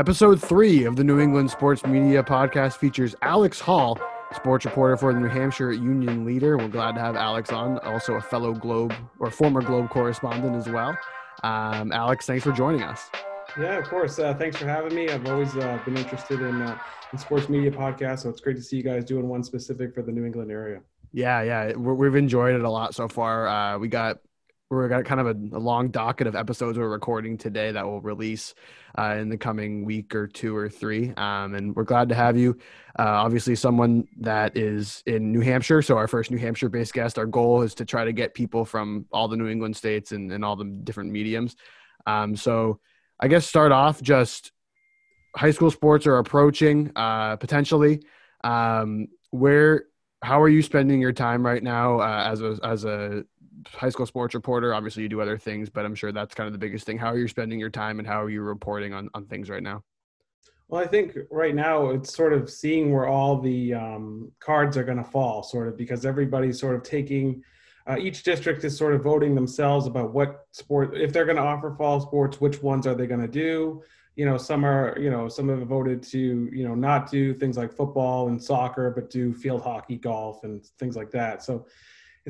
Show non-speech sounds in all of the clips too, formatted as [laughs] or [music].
Episode three of the New England Sports Media Podcast features Alex Hall, sports reporter for the New Hampshire Union Leader. We're glad to have Alex on, also a fellow Globe or former Globe correspondent as well. Um, Alex, thanks for joining us. Yeah, of course. Uh, thanks for having me. I've always uh, been interested in, uh, in sports media podcasts, so it's great to see you guys doing one specific for the New England area. Yeah, yeah, we have enjoyed it a lot so far. Uh, we got we're got kind of a, a, long docket of episodes we're recording today that will release uh, in the coming week or two or three. Um, and we're glad to have you. Uh, obviously, someone that is in New Hampshire. So, our first New Hampshire based guest, our goal is to try to get people from all the New England states and, and all the different mediums. Um, so, I guess start off just high school sports are approaching uh, potentially. Um, where, how are you spending your time right now uh, as a as a high school sports reporter. Obviously, you do other things, but I'm sure that's kind of the biggest thing. How are you spending your time, and how are you reporting on on things right now? Well, I think right now it's sort of seeing where all the um, cards are going to fall, sort of, because everybody's sort of taking. Uh, each district is sort of voting themselves about what sport, if they're going to offer fall sports, which ones are they going to do? You know, some are, you know, some have voted to, you know, not do things like football and soccer, but do field hockey, golf, and things like that. So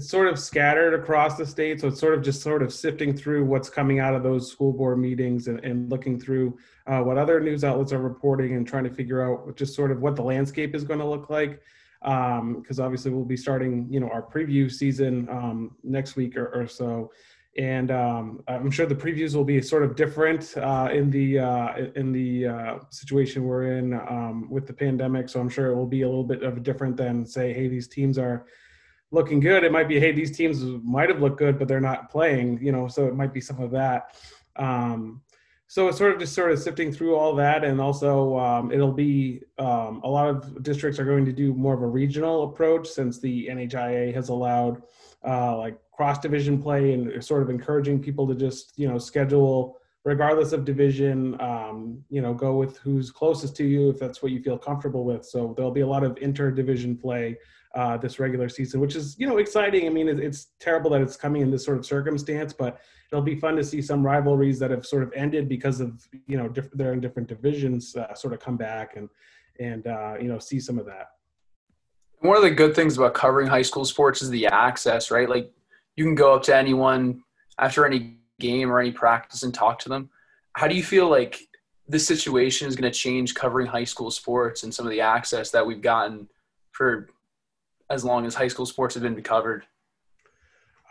it's sort of scattered across the state. So it's sort of just sort of sifting through what's coming out of those school board meetings and, and looking through uh, what other news outlets are reporting and trying to figure out just sort of what the landscape is going to look like. Because um, obviously we'll be starting, you know, our preview season um, next week or, or so, and um, I'm sure the previews will be sort of different uh, in the uh, in the uh, situation we're in um, with the pandemic. So I'm sure it will be a little bit of different than say, hey, these teams are looking good. It might be, hey, these teams might have looked good, but they're not playing, you know, so it might be some of that. Um, so it's sort of just sort of sifting through all that. And also, um, it'll be um, a lot of districts are going to do more of a regional approach since the NHIAA has allowed uh, like cross division play and sort of encouraging people to just, you know, schedule regardless of division, um, you know, go with who's closest to you if that's what you feel comfortable with. So there'll be a lot of inter-division play uh, this regular season, which is you know exciting. I mean, it, it's terrible that it's coming in this sort of circumstance, but it'll be fun to see some rivalries that have sort of ended because of you know diff- they're in different divisions uh, sort of come back and and uh, you know see some of that. One of the good things about covering high school sports is the access, right? Like you can go up to anyone after any game or any practice and talk to them. How do you feel like this situation is going to change covering high school sports and some of the access that we've gotten for as long as high school sports have been covered?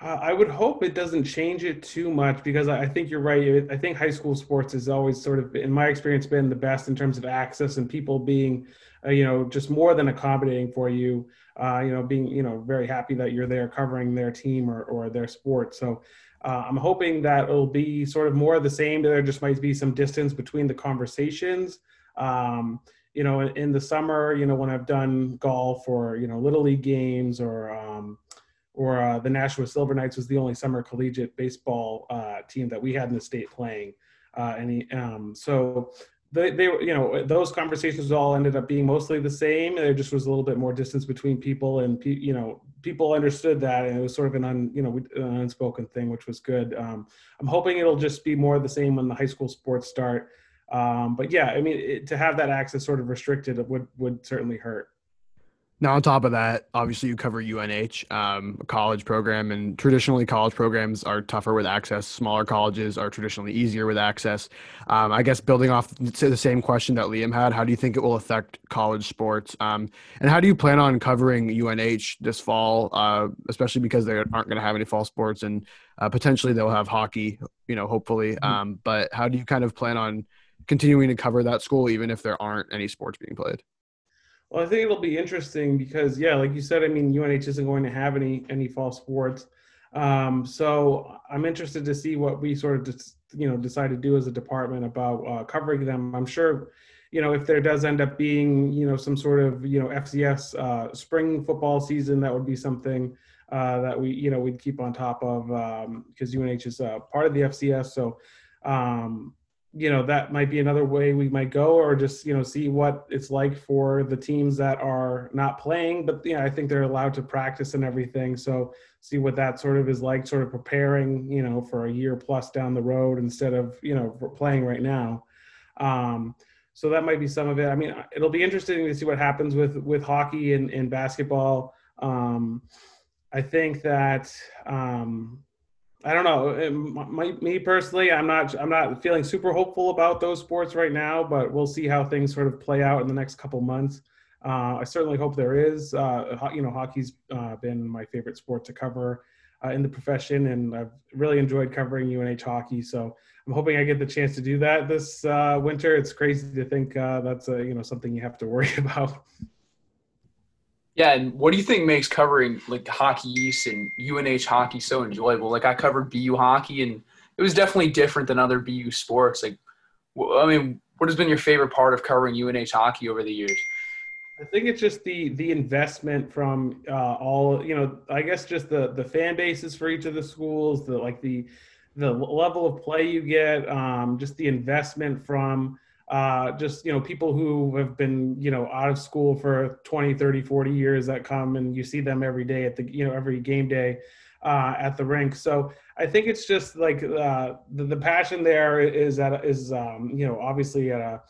Uh, I would hope it doesn't change it too much because I think you're right. I think high school sports has always sort of, in my experience, been the best in terms of access and people being, uh, you know, just more than accommodating for you. Uh, you know, being, you know, very happy that you're there covering their team or, or their sport. So uh, I'm hoping that it'll be sort of more of the same. There just might be some distance between the conversations. Um, you know, in, the summer, you know, when I've done golf or you know little league games or um, or uh, the Nashua Silver Knights was the only summer collegiate baseball uh, team that we had in the state playing, uh, and he, um, so they, they you know those conversations all ended up being mostly the same. There just was a little bit more distance between people, and pe- you know people understood that, and it was sort of an un, you know an unspoken thing, which was good. Um, I'm hoping it'll just be more the same when the high school sports start. Um, but yeah, I mean, it, to have that access sort of restricted would would certainly hurt. Now, on top of that, obviously you cover UNH, um, a college program, and traditionally college programs are tougher with access. Smaller colleges are traditionally easier with access. Um, I guess building off the same question that Liam had, how do you think it will affect college sports? Um, and how do you plan on covering UNH this fall, uh, especially because they aren't going to have any fall sports and uh, potentially they'll have hockey, you know, hopefully. Mm-hmm. Um, but how do you kind of plan on continuing to cover that school even if there aren't any sports being played? Well, I think it'll be interesting because, yeah, like you said, I mean, UNH isn't going to have any any fall sports. Um, so I'm interested to see what we sort of, just, you know, decide to do as a department about uh, covering them. I'm sure, you know, if there does end up being, you know, some sort of, you know, FCS uh, spring football season, that would be something uh, that we, you know, we'd keep on top of because um, UNH is part of the FCS. So, um, you know that might be another way we might go or just you know see what it's like for the teams that are not playing but yeah i think they're allowed to practice and everything so see what that sort of is like sort of preparing you know for a year plus down the road instead of you know playing right now um, so that might be some of it. I mean, it'll be interesting to see what happens with with hockey and, and basketball. Um, I think that um, I don't know. My, me personally, I'm not I'm not feeling super hopeful about those sports right now, but we'll see how things sort of play out in the next couple months. Uh, I certainly hope there is. Uh, you know, hockey's uh, been my favorite sport to cover uh, in the profession, and I've really enjoyed covering UNH hockey. So I'm hoping I get the chance to do that this uh, winter. It's crazy to think uh, that's a, you know something you have to worry [laughs] about. Yeah, and what do you think makes covering like Hockey East and UNH hockey so enjoyable? Like I covered BU hockey, and it was definitely different than other BU sports. Like, I mean, what has been your favorite part of covering UNH hockey over the years? I think it's just the the investment from uh, all you know. I guess just the the fan bases for each of the schools, the like the the level of play you get, um, just the investment from uh, just you know people who have been you know out of school for 20 30 40 years that come and you see them every day at the you know every game day uh, at the rink. So i think it's just like uh, the, the passion there is at is um, you know obviously at a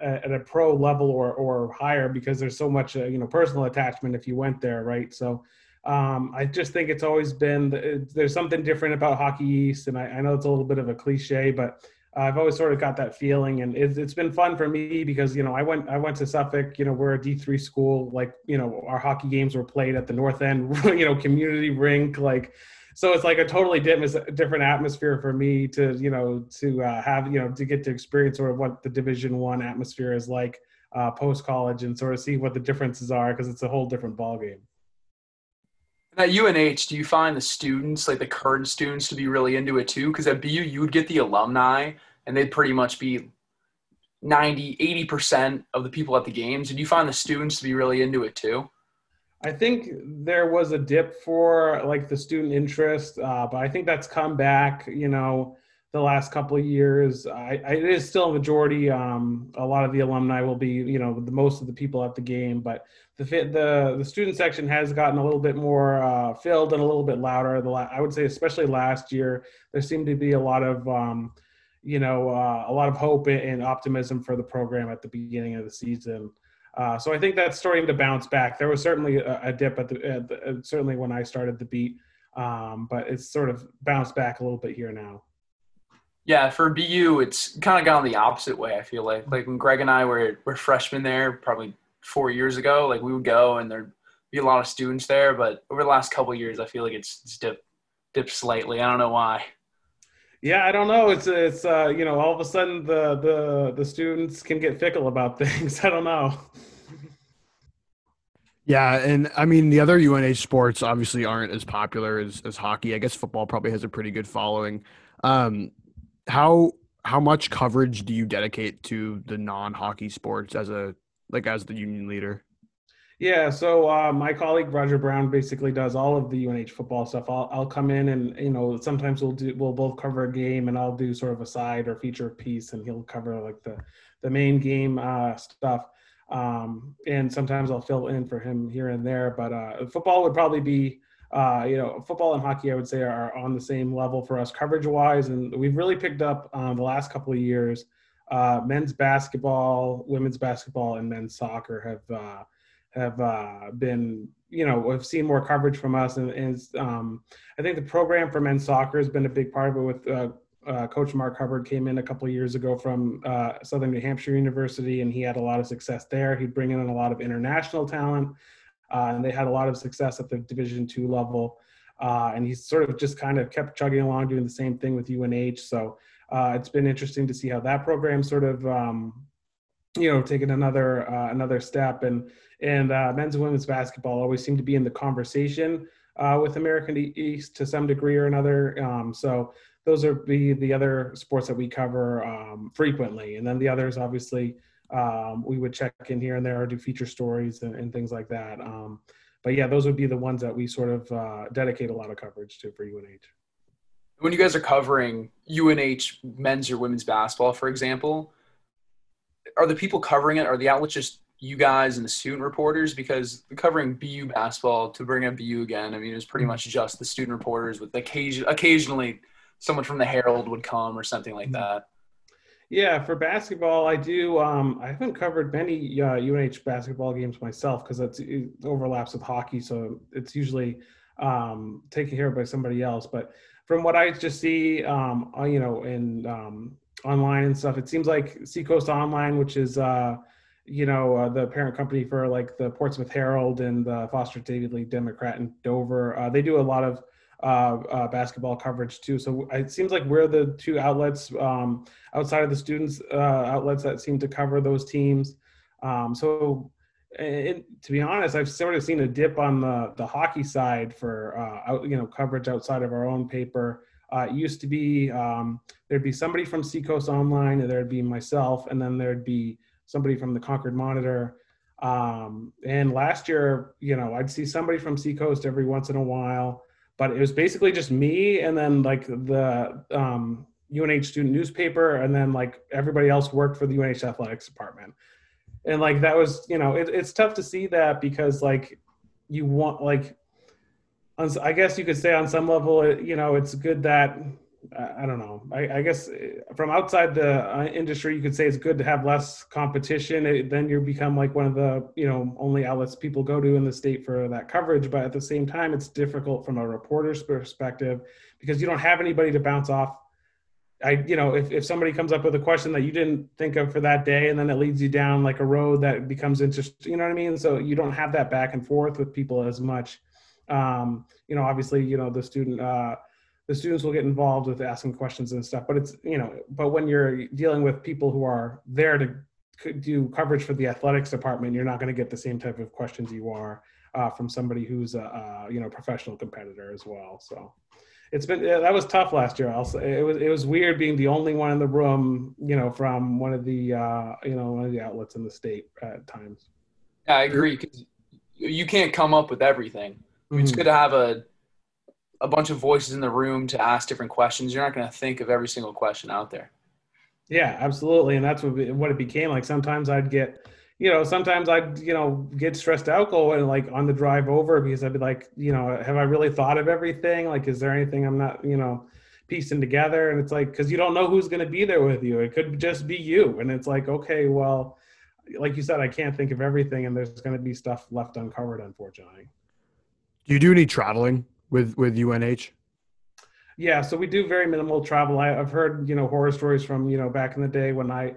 at a pro level or or higher because there's so much uh, you know personal attachment if you went there right? So um, I just think it's always been there's something different about Hockey East, and I, I know it's a little bit of a cliche, but I've always sort of got that feeling, and it's, it's been fun for me because you know I went I went to Suffolk. You know we're a D three school. Like you know our hockey games were played at the North End, [laughs] you know community rink. Like so it's like a totally different atmosphere for me to you know to uh, have you know to get to experience sort of what the Division One atmosphere is like uh, post college and sort of see what the differences are because it's a whole different ball game. At UNH, do you find the students, like the current students, to be really into it too? Because at BU, you would get the alumni, and they'd pretty much be 90, 80% of the people at the games. Did you find the students to be really into it too? I think there was a dip for like the student interest, uh, but I think that's come back. You know, the last couple of years. I, I, it is still a majority. Um, a lot of the alumni will be, you know, the most of the people at the game, but the the the student section has gotten a little bit more uh, filled and a little bit louder. The I would say, especially last year, there seemed to be a lot of, um, you know, uh, a lot of hope and optimism for the program at the beginning of the season. Uh, so I think that's starting to bounce back. There was certainly a, a dip at the, at the, certainly when I started the beat, um, but it's sort of bounced back a little bit here now. Yeah, for BU, it's kind of gone the opposite way. I feel like, like when Greg and I were were freshmen there, probably four years ago, like we would go and there'd be a lot of students there. But over the last couple years, I feel like it's, it's dipped dipped slightly. I don't know why. Yeah, I don't know. It's it's uh, you know all of a sudden the the the students can get fickle about [laughs] things. I don't know. Yeah, and I mean the other UNH sports obviously aren't as popular as, as hockey. I guess football probably has a pretty good following. Um, how how much coverage do you dedicate to the non-hockey sports as a like as the union leader? Yeah, so uh, my colleague Roger Brown basically does all of the UNH football stuff. I'll I'll come in and you know sometimes we'll do we'll both cover a game and I'll do sort of a side or feature piece and he'll cover like the the main game uh, stuff. Um, and sometimes I'll fill in for him here and there. But uh, football would probably be uh, you know, football and hockey, I would say, are on the same level for us coverage wise. And we've really picked up um, the last couple of years. Uh, men's basketball, women's basketball, and men's soccer have uh, have uh, been, you know, we've seen more coverage from us. And, and um, I think the program for men's soccer has been a big part of it. With uh, uh, Coach Marc Hubbard came in a couple of years ago from Southern New Hampshire University, and he had a lot of success there. He'd bring in a lot of international talent uh, and they had a lot of success at the Division two level. Uh, and he's sort of just kind of kept chugging along, doing the same thing with UNH. So uh, it's been interesting to see how that program sort of, um, you know, taken another uh, another step. And and uh, men's and women's basketball always seem to be in the conversation uh, with American East to some degree or another. Um, so those are the the other sports that we cover um, frequently, and then the others obviously um, we would check in here and there or do feature stories and, and things like that. Um, but yeah, those would be the ones that we sort of uh, dedicate a lot of coverage to for UNH. When you guys are covering UNH men's or women's basketball, for example, are the people covering it, are the outlets just you guys and the student reporters? Because covering BU basketball, to bring up BU again, I mean, it was pretty much just the student reporters with occasion, occasionally someone from the Herald would come or something like mm-hmm. that. Yeah, for basketball, I do. Um, I haven't covered many uh, UNH basketball games myself because it overlaps with hockey, so it's usually um, taken care of by somebody else. But from what I just see, um, uh, you know, in um, online and stuff, it seems like Seacoast Online, which is uh, you know uh, the parent company for like the Portsmouth Herald and the Foster's Daily Democrat in Dover, uh, they do a lot of uh, uh, basketball coverage too. So it seems like we're the two outlets um, outside of the students uh, outlets that seem to cover those teams. Um, so it, to be honest, I've sort of seen a dip on the the hockey side for uh, out, you know coverage outside of our own paper. Uh, it used to be um, there'd be somebody from Seacoast Online, and there'd be myself, and then there'd be somebody from the Concord Monitor. Um, and last year, you know, I'd see somebody from Seacoast every once in a while but it was basically just me and then like the um, UNH student newspaper, and then like everybody else worked for the UNH athletics department. And like that was, you know, it, it's tough to see that because like you want like, I guess you could say on some level, you know, it's good that I don't know. I, I, guess uh, from outside the uh, industry, you could say it's good to have less competition. It, then you become like one of the you know only outlets people go to in the state for that coverage. But at the same time, it's difficult from a reporter's perspective because you don't have anybody to bounce off. I you know if if somebody comes up with a question that you didn't think of for that day, and then it leads you down like a road that becomes interesting. You know what I mean? So you don't have that back and forth with people as much. Um, you know, obviously, you know the student. Uh, the students will get involved with asking questions and stuff but it's you know but when you're dealing with people who are there to do coverage for the athletics department you're not going to get the same type of questions you are uh, from somebody who's a, you know professional competitor as well so. It's been that was tough last year also it was it was weird being the only one in the room you know from one of the uh, you know one of the outlets in the state at times. Yeah i agree because you can't come up with everything. Mm-hmm. it's good to have a a bunch of voices in the room to ask different questions. You're not going to think of every single question out there. Yeah, absolutely, and that's what what it became. Like sometimes I'd get, you know, sometimes I'd you know get stressed out going like on the drive over because I'd be like, you know, have I really thought of everything? Like, is there anything I'm not, you know, piecing together? And it's like because you don't know who's going to be there with you. It could just be you, and it's like, okay, well, like you said, I can't think of everything, and there's going to be stuff left uncovered, unfortunately. Do you do any traveling with with UNH? Yeah, so we do very minimal travel. I, have heard you know horror stories from you know back in the day when I,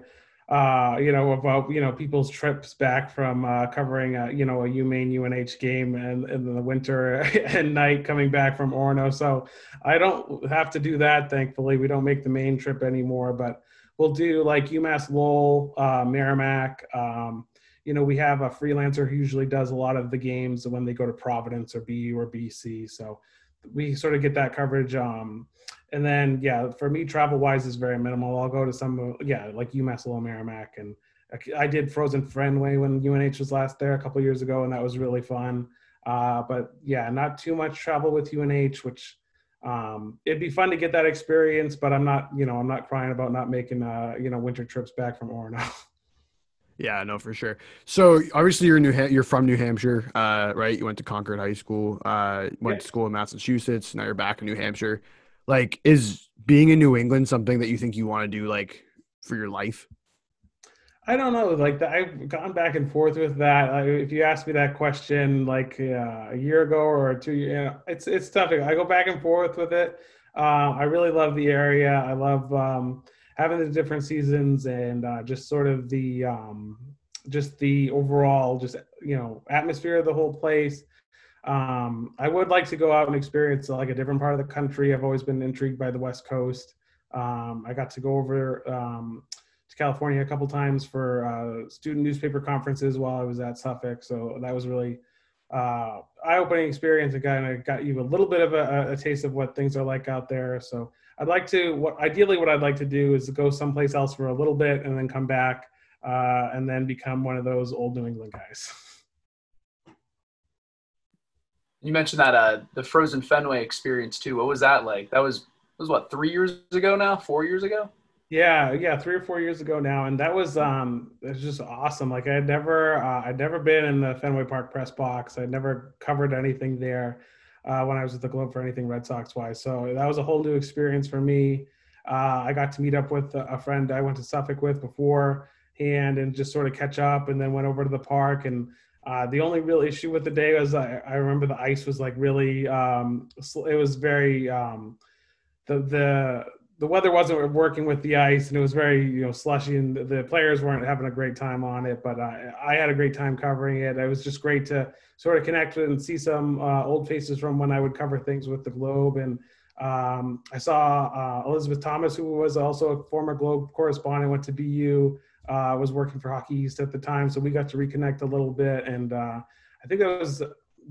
uh, you know about you know people's trips back from uh, covering a, you know a UMaine UNH game and in the winter [laughs] and night coming back from Orono. So I don't have to do that. Thankfully, we don't make the Maine trip anymore, but we'll do like UMass Lowell, uh, Merrimack. Um, you know, we have a freelancer who usually does a lot of the games when they go to Providence or BU or BC. So we sort of get that coverage. Um, and then, yeah, for me, travel wise is very minimal. I'll go to some, yeah, like UMass Lowell Merrimack. And I did Frozen Fenway when UNH was last there a couple years ago, and that was really fun. Uh, but yeah, not too much travel with UNH, which um, it'd be fun to get that experience, but I'm not, you know, I'm not crying about not making, uh, you know, winter trips back from Orono. [laughs] Yeah, no, for sure. So obviously you're New ha- you're from New Hampshire, uh, right? You went to Concord High School, uh, went yeah. to school in Massachusetts. Now you're back in New Hampshire. Like, is being in New England something that you think you want to do, like, for your life? I don't know. Like, I've gone back and forth with that. if you ask me that question, like uh, a year ago or two, you know, it's it's tough. I go back and forth with it. Uh, I really love the area. I love. Um, having the different seasons and uh, just sort of the um, just the overall just you know atmosphere of the whole place. Um, I would like to go out and experience like a different part of the country. I've always been intrigued by the West Coast. Um, I got to go over um, to California a couple times for uh, student newspaper conferences while I was at Suffolk, so that was really uh, eye-opening experience. It kind of got you a little bit of a, a, taste of what things are like out there. So I'd like to, what ideally what I'd like to do is go someplace else for a little bit and then come back uh, and then become one of those old New England guys. You mentioned that uh, the Frozen Fenway experience too. What was that like? That was was what three years ago now? Four years ago? Yeah, yeah, three or four years ago now, and that was um, it was just awesome. Like I had never, uh, I'd never been in the Fenway Park press box. I'd never covered anything there uh, when I was at the Globe for anything Red Sox wise. So that was a whole new experience for me. uh, I got to meet up with a friend I went to Suffolk with beforehand and just sort of catch up, and then went over to the park. And uh, the only real issue with the day was I, I remember the ice was like really, um, it was very um, the the the weather wasn't working with the ice and it was very you know slushy and the players weren't having a great time on it but I, I had a great time covering it. It was just great to sort of connect with and see some uh, old faces from when i would cover things with the globe and um, i saw uh, elizabeth thomas who was also a former globe correspondent went to bu uh, was working for hockey east at the time so we got to reconnect a little bit and uh, i think that was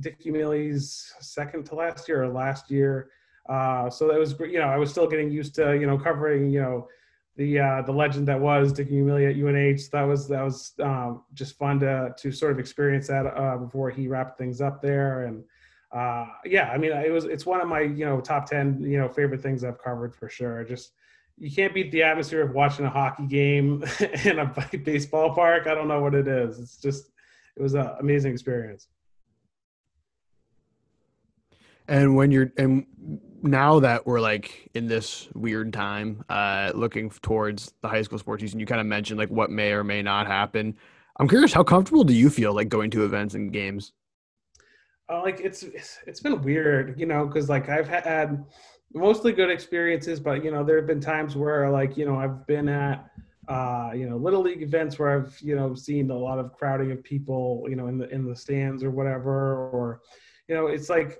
dickie Umile's second to last year or last year uh, so that was you know I was still getting used to you know covering you know the uh, the legend that was Dick Umile at UNH. That was that was um, just fun to to sort of experience that uh, before he wrapped things up there. And uh, yeah, I mean it was it's one of my you know top ten you know favorite things I've covered for sure. Just you can't beat the atmosphere of watching a hockey game [laughs] in a [laughs] baseball park. I don't know what it is. It's just it was an amazing experience. And when you're and now that we're like in this weird time, uh, looking towards the high school sports season, you kind of mentioned like what may or may not happen. I'm curious, how comfortable do you feel like going to events and games? Uh, like it's, it's been weird, you know, because like I've had mostly good experiences, but you know there have been times where like you know I've been at uh, you know little league events where I've you know seen a lot of crowding of people, you know, in the in the stands or whatever, or you know it's like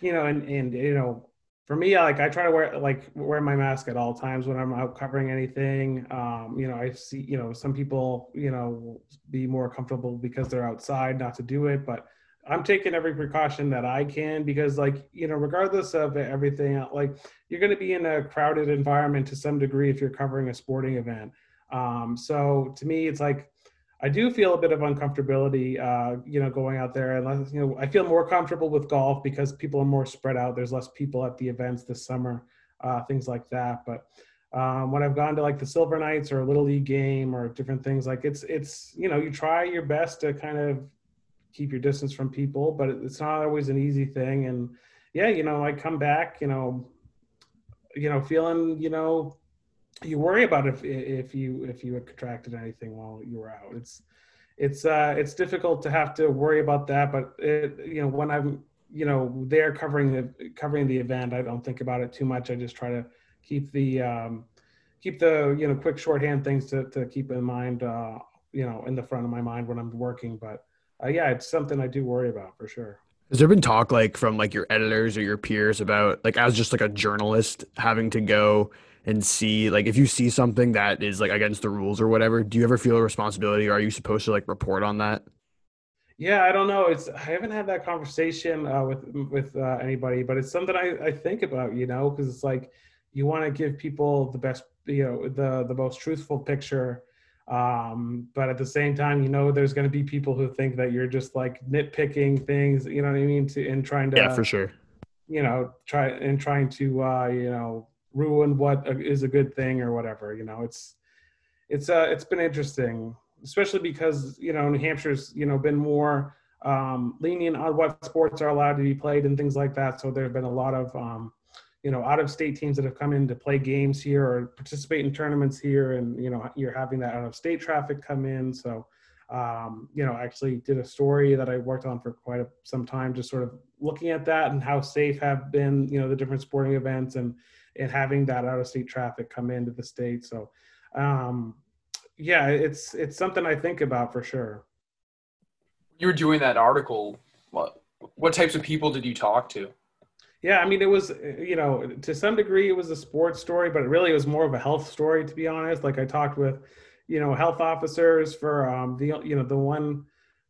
you know, and and you know, for me, like I try to wear like wear my mask at all times when I'm out covering anything. Um, you know, I see you know some people you know be more comfortable because they're outside not to do it, but I'm taking every precaution that I can because like you know regardless of everything, like you're going to be in a crowded environment to some degree if you're covering a sporting event. Um, so to me, it's like I do feel a bit of uncomfortability, uh, you know, going out there. And you know, I feel more comfortable with golf because people are more spread out. There's less people at the events this summer, uh, things like that. But um, when I've gone to like the Silver Knights or a little league game or different things, like it's it's you know, you try your best to kind of keep your distance from people, but it's not always an easy thing. And yeah, you know, I come back, you know, you know, feeling, you know, you worry about if if you if you had contracted anything while you were out. It's it's uh it's difficult to have to worry about that, but it, you know when I'm you know there covering the covering the event, I don't think about it too much. I just try to keep the um, keep the you know quick shorthand things to to keep in mind uh, you know in the front of my mind when I'm working. But uh, yeah, it's something I do worry about for sure. Has there been talk like from like your editors or your peers about like as just like a journalist having to go and see like if you see something that is like against the rules or whatever do you ever feel a responsibility or are you supposed to like report on that? Yeah i don't know. It's i haven't had that conversation uh, with with uh, anybody but it's something i, I think about you know because it's like you want to give people the best you know the the most truthful picture um but at the same time you know there's going to be people who think that you're just like nitpicking things you know what i mean to and trying to yeah for sure. you know try and trying to uh you know ruin what is a good thing or whatever. You know, it's it's uh it's been interesting, especially because you know New Hampshire's you know been more um, lenient on what sports are allowed to be played and things like that. So there have been a lot of um, you know out of state teams that have come in to play games here or participate in tournaments here, and you know you're having that out of state traffic come in. So um, you know, actually did a story that I worked on for quite a, some time, just sort of looking at that and how safe have been, you know, the different sporting events and and having that out of state traffic come into the state. So, um, yeah, it's it's something I think about for sure. You were doing that article. What what types of people did you talk to? Yeah, I mean, it was you know to some degree it was a sports story, but it really it was more of a health story to be honest. Like I talked with you know health officers for um, the you know the one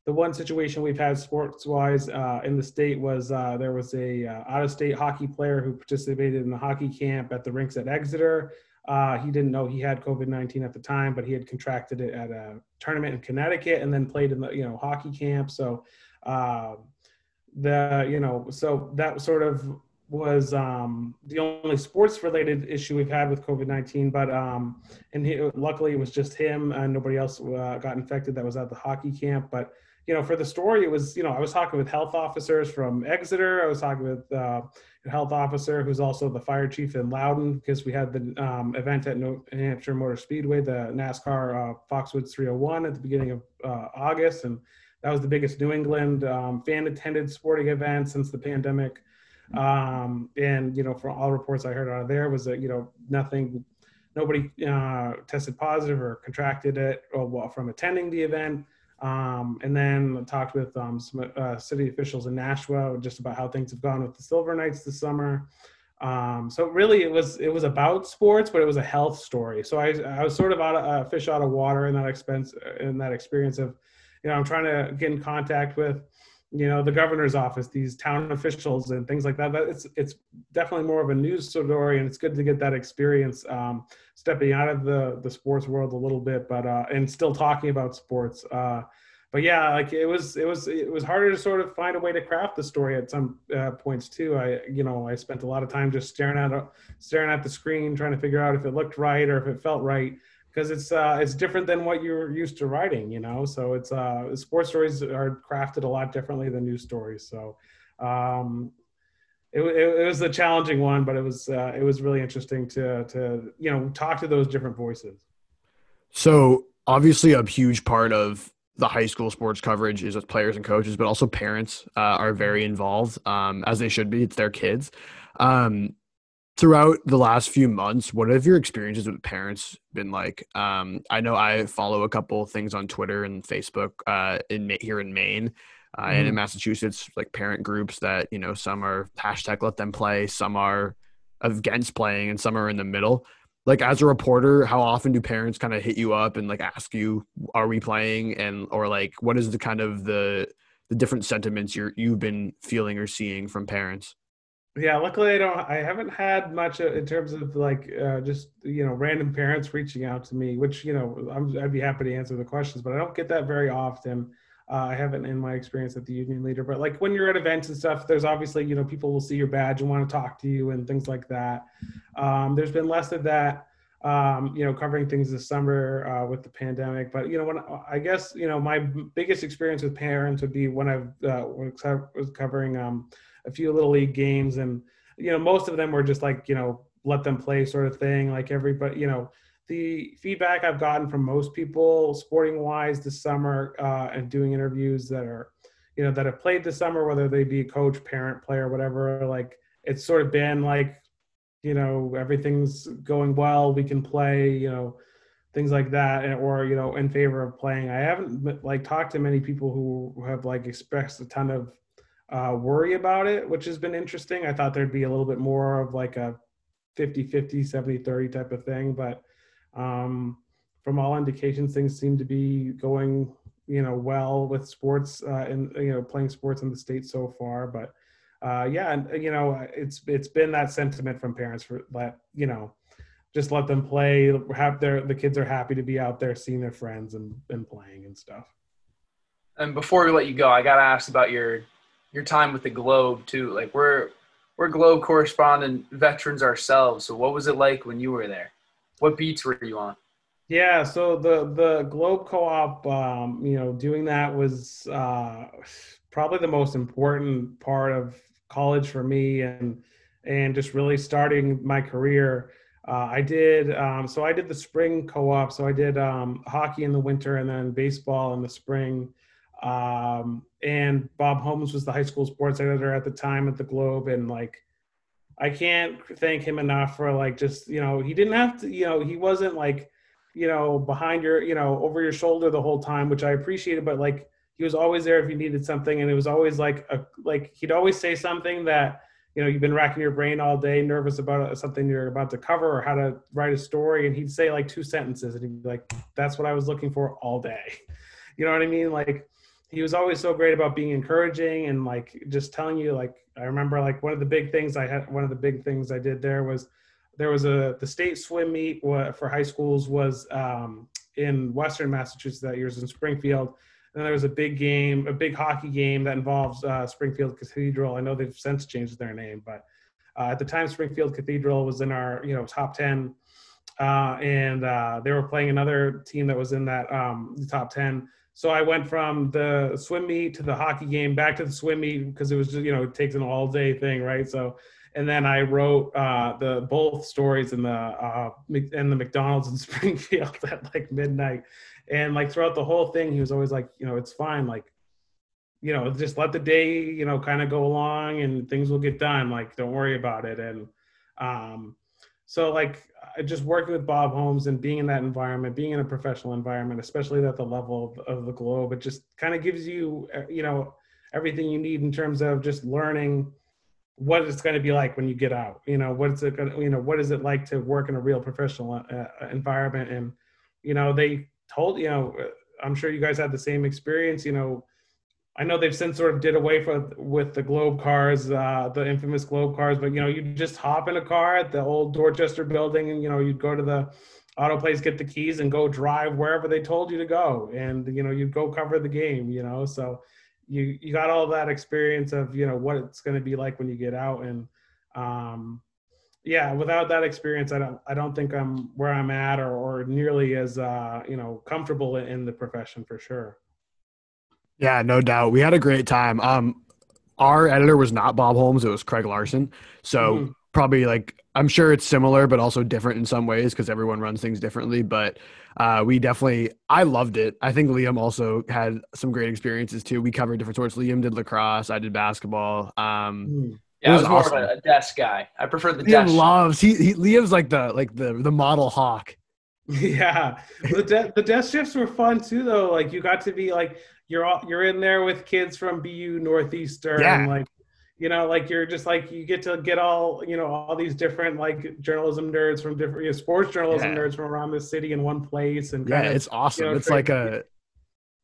the one situation we've had sports wise uh, in the state was uh, there was a uh, out of state hockey player who participated in the hockey camp at the rinks at Exeter. Uh, he didn't know he had COVID nineteen at the time, but he had contracted it at a tournament in Connecticut and then played in the you know hockey camp. So um, the you know so that sort of was um, the only sports related issue we've had with COVID 19. But, um, and he, luckily it was just him and nobody else uh, got infected that was at the hockey camp. But you know, for the story, it was, you know, I was talking with health officers from Exeter. I was talking with uh, a health officer who's also the fire chief in Loudon because we had the um, event at New Hampshire Motor Speedway, the NASCAR uh, Foxwoods 301 at the beginning of uh, August. And that was the biggest New England um, fan attended sporting event since the pandemic. Um, and, you know, from all reports I heard out of there was that, you know, nothing, nobody uh, tested positive or contracted it or, well, from attending the event. Um, and then talked with um, some uh, city officials in Nashua just about how things have gone with the Silver Knights this summer. Um, so really, it was it was about sports, but it was a health story. So I, I was sort of out of, uh, fish out of water in that expense in that experience of, you know, I'm trying to get in contact with, you know, the governor's office, these town officials, and things like that. But it's it's definitely more of a news story, and it's good to get that experience um, stepping out of the the sports world a little bit, but uh, and still talking about sports. Uh, but yeah, like it was, it was, it was harder to sort of find a way to craft the story at some uh, points too. I, you know, I spent a lot of time just staring at, staring at the screen, trying to figure out if it looked right or if it felt right, because it's, uh, it's different than what you're used to writing, you know. So it's, uh, sports stories are crafted a lot differently than news stories. So, um, it, it, it, was a challenging one, but it was uh, it was really interesting to to you know talk to those different voices. So obviously, a huge part of the high school sports coverage is with players and coaches, but also parents uh, are very involved, um, as they should be. It's their kids. Um, throughout the last few months, what have your experiences with parents been like? Um, I know I follow a couple things on Twitter and Facebook uh, in here in Maine. Uh, mm. and in mm-hmm. Massachusetts, like parent groups that you know, some are hashtag let them play, some are against playing, and some are in the middle like as a reporter how often do parents kind of hit you up and like ask you are we playing and or like what is the kind of the the different sentiments you're you've been feeling or seeing from parents yeah luckily i don't i haven't had much in terms of like uh, just you know random parents reaching out to me which you know I'm, i'd be happy to answer the questions but i don't get that very often uh, I haven't in my experience at the union leader, but like when you're at events and stuff, there's obviously, you know, people will see your badge and want to talk to you and things like that. Um, there's been less of that, um, you know, covering things this summer uh, with the pandemic. But, you know, when I guess, you know, my biggest experience with parents would be when I uh, was covering um, a few little league games and, you know, most of them were just like, you know, let them play sort of thing. Like everybody, you know, the feedback I've gotten from most people, sporting wise, this summer, uh, and doing interviews that are, you know, that have played this summer, whether they be coach, parent, player, whatever, like it's sort of been like, you know, everything's going well, we can play, you know, things like that, or you know, in favor of playing. I haven't like talked to many people who have like expressed a ton of uh, worry about it, which has been interesting. I thought there'd be a little bit more of like a 50 50 70 30 type of thing but um, from all indications, things seem to be going, you know, well with sports uh, and you know playing sports in the state so far. But uh, yeah, and you know, it's it's been that sentiment from parents for that you know, just let them play. Have their the kids are happy to be out there seeing their friends and and playing and stuff. And before we let you go, I gotta ask about your your time with the Globe too. Like we're we're Globe correspondent veterans ourselves. So what was it like when you were there? What beats were you on? Yeah, so the the Globe Co-op, um, you know, doing that was uh, probably the most important part of college for me, and and just really starting my career. Uh, I did um, so I did the spring co-op, so I did um, hockey in the winter and then baseball in the spring. Um, and Bob Holmes was the high school sports editor at the time at the Globe, and like I can't thank him enough for like just you know he didn't have to you know he wasn't like you know behind your you know over your shoulder the whole time which I appreciated but like he was always there if you needed something and it was always like a like he'd always say something that you know you've been racking your brain all day nervous about something you're about to cover or how to write a story and he'd say like two sentences and he'd be like that's what I was looking for all day. [laughs] You know what I mean? Like he was always so great about being encouraging and like just telling you like i remember like one of the big things i had one of the big things i did there was there was a the state swim meet for high schools was um, in western massachusetts that year was in springfield. And there was a big game a big hockey game that involves uh, springfield cathedral. I know they've since changed their name but uh, at the time springfield cathedral was in our you know top 10 uh, and uh, they were playing another team that was in that um, top 10 so I went from the swim meet to the hockey game, back to the swim meet because it was just you know it takes an all day thing, right? So, and then I wrote uh, the both stories in the uh, in the McDonald's in [laughs] Springfield at like midnight, and like throughout the whole thing, he was always like, you know, it's fine, like, you know, just let the day you know kind of go along and things will get done. Like, don't worry about it, and um, so like just working with Bob Holmes and being in that environment, being in a professional environment, especially at the level of, of the globe, it just kind of gives you, uh, you know, everything you need in terms of just learning what it's going to be like when you get out. You know, what's it going to, you know, what is it like to work in a real professional uh, uh environment? And, you know, they told, you know, uh, I'm sure you guys had the same experience, you know, I know they've since sort of did away for, with the Globe cars, uh, the infamous Globe cars, but you know, you just hop in a car at the old Dorchester building and you know, you'd go to the auto place, get the keys and go drive wherever they told you to go. And you know, you'd go cover the game, you know. So you you got all that experience of, you know, what it's gonna be like when you get out. And um yeah, without that experience, I don't I don't think I'm where I'm at or, or nearly as uh, you know, comfortable in the profession for sure. Yeah, no doubt. We had a great time. Um, our editor was not Bob Holmes; it was Craig Larson. So mm-hmm. probably like I'm sure it's similar, but also different in some ways because everyone runs things differently. But uh, we definitely, I loved it. I think Liam also had some great experiences too. We covered different sports. Liam did lacrosse. I did basketball. Um, mm. Yeah, I was, was more awesome. of a desk guy. I prefer the Liam desk. loves he, he Liam's like the like the the model hawk. [laughs] Yeah, the de- the desk shifts were fun too, though. Like you got to be like you're all you're in there with kids from BU Northeastern, yeah. like you know, like you're just like you get to get all you know all these different like journalism nerds from different you know, sports journalism yeah. nerds from around the city in one place, and yeah, of, it's awesome. You know, it's like a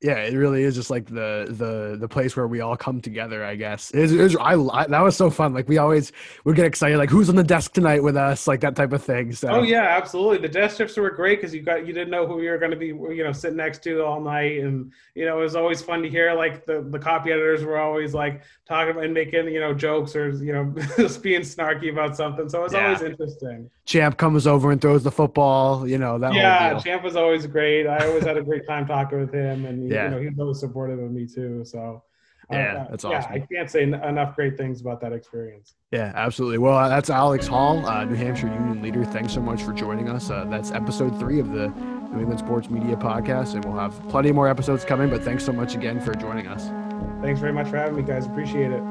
yeah, it really is just like the the the place where we all come together. I guess it was, it was I, I, that was so fun. Like we always would get excited, like who's on the desk tonight with us, like that type of thing. Oh, so oh yeah, absolutely. The desk shifts were great because you got you didn't know who you were going to be, you know, sitting next to all night, and you know it was always fun to hear. Like the the copy editors were always like talking and making you know jokes or you know [laughs] just being snarky about something. So it was yeah. always interesting. Champ comes over and throws the football. You know that. Yeah, Champ was always great. I always had a great time talking with him, and yeah. you know, he was always supportive of me too. So yeah, uh, that's yeah, awesome. I can't say enough great things about that experience. Yeah, absolutely. Well, uh, that's Alex Hall, uh, New Hampshire Union leader. Thanks so much for joining us. Uh, that's episode three of the New England Sports Media Podcast, and we'll have plenty more episodes coming. But thanks so much again for joining us. Thanks very much for having me, guys. Appreciate it.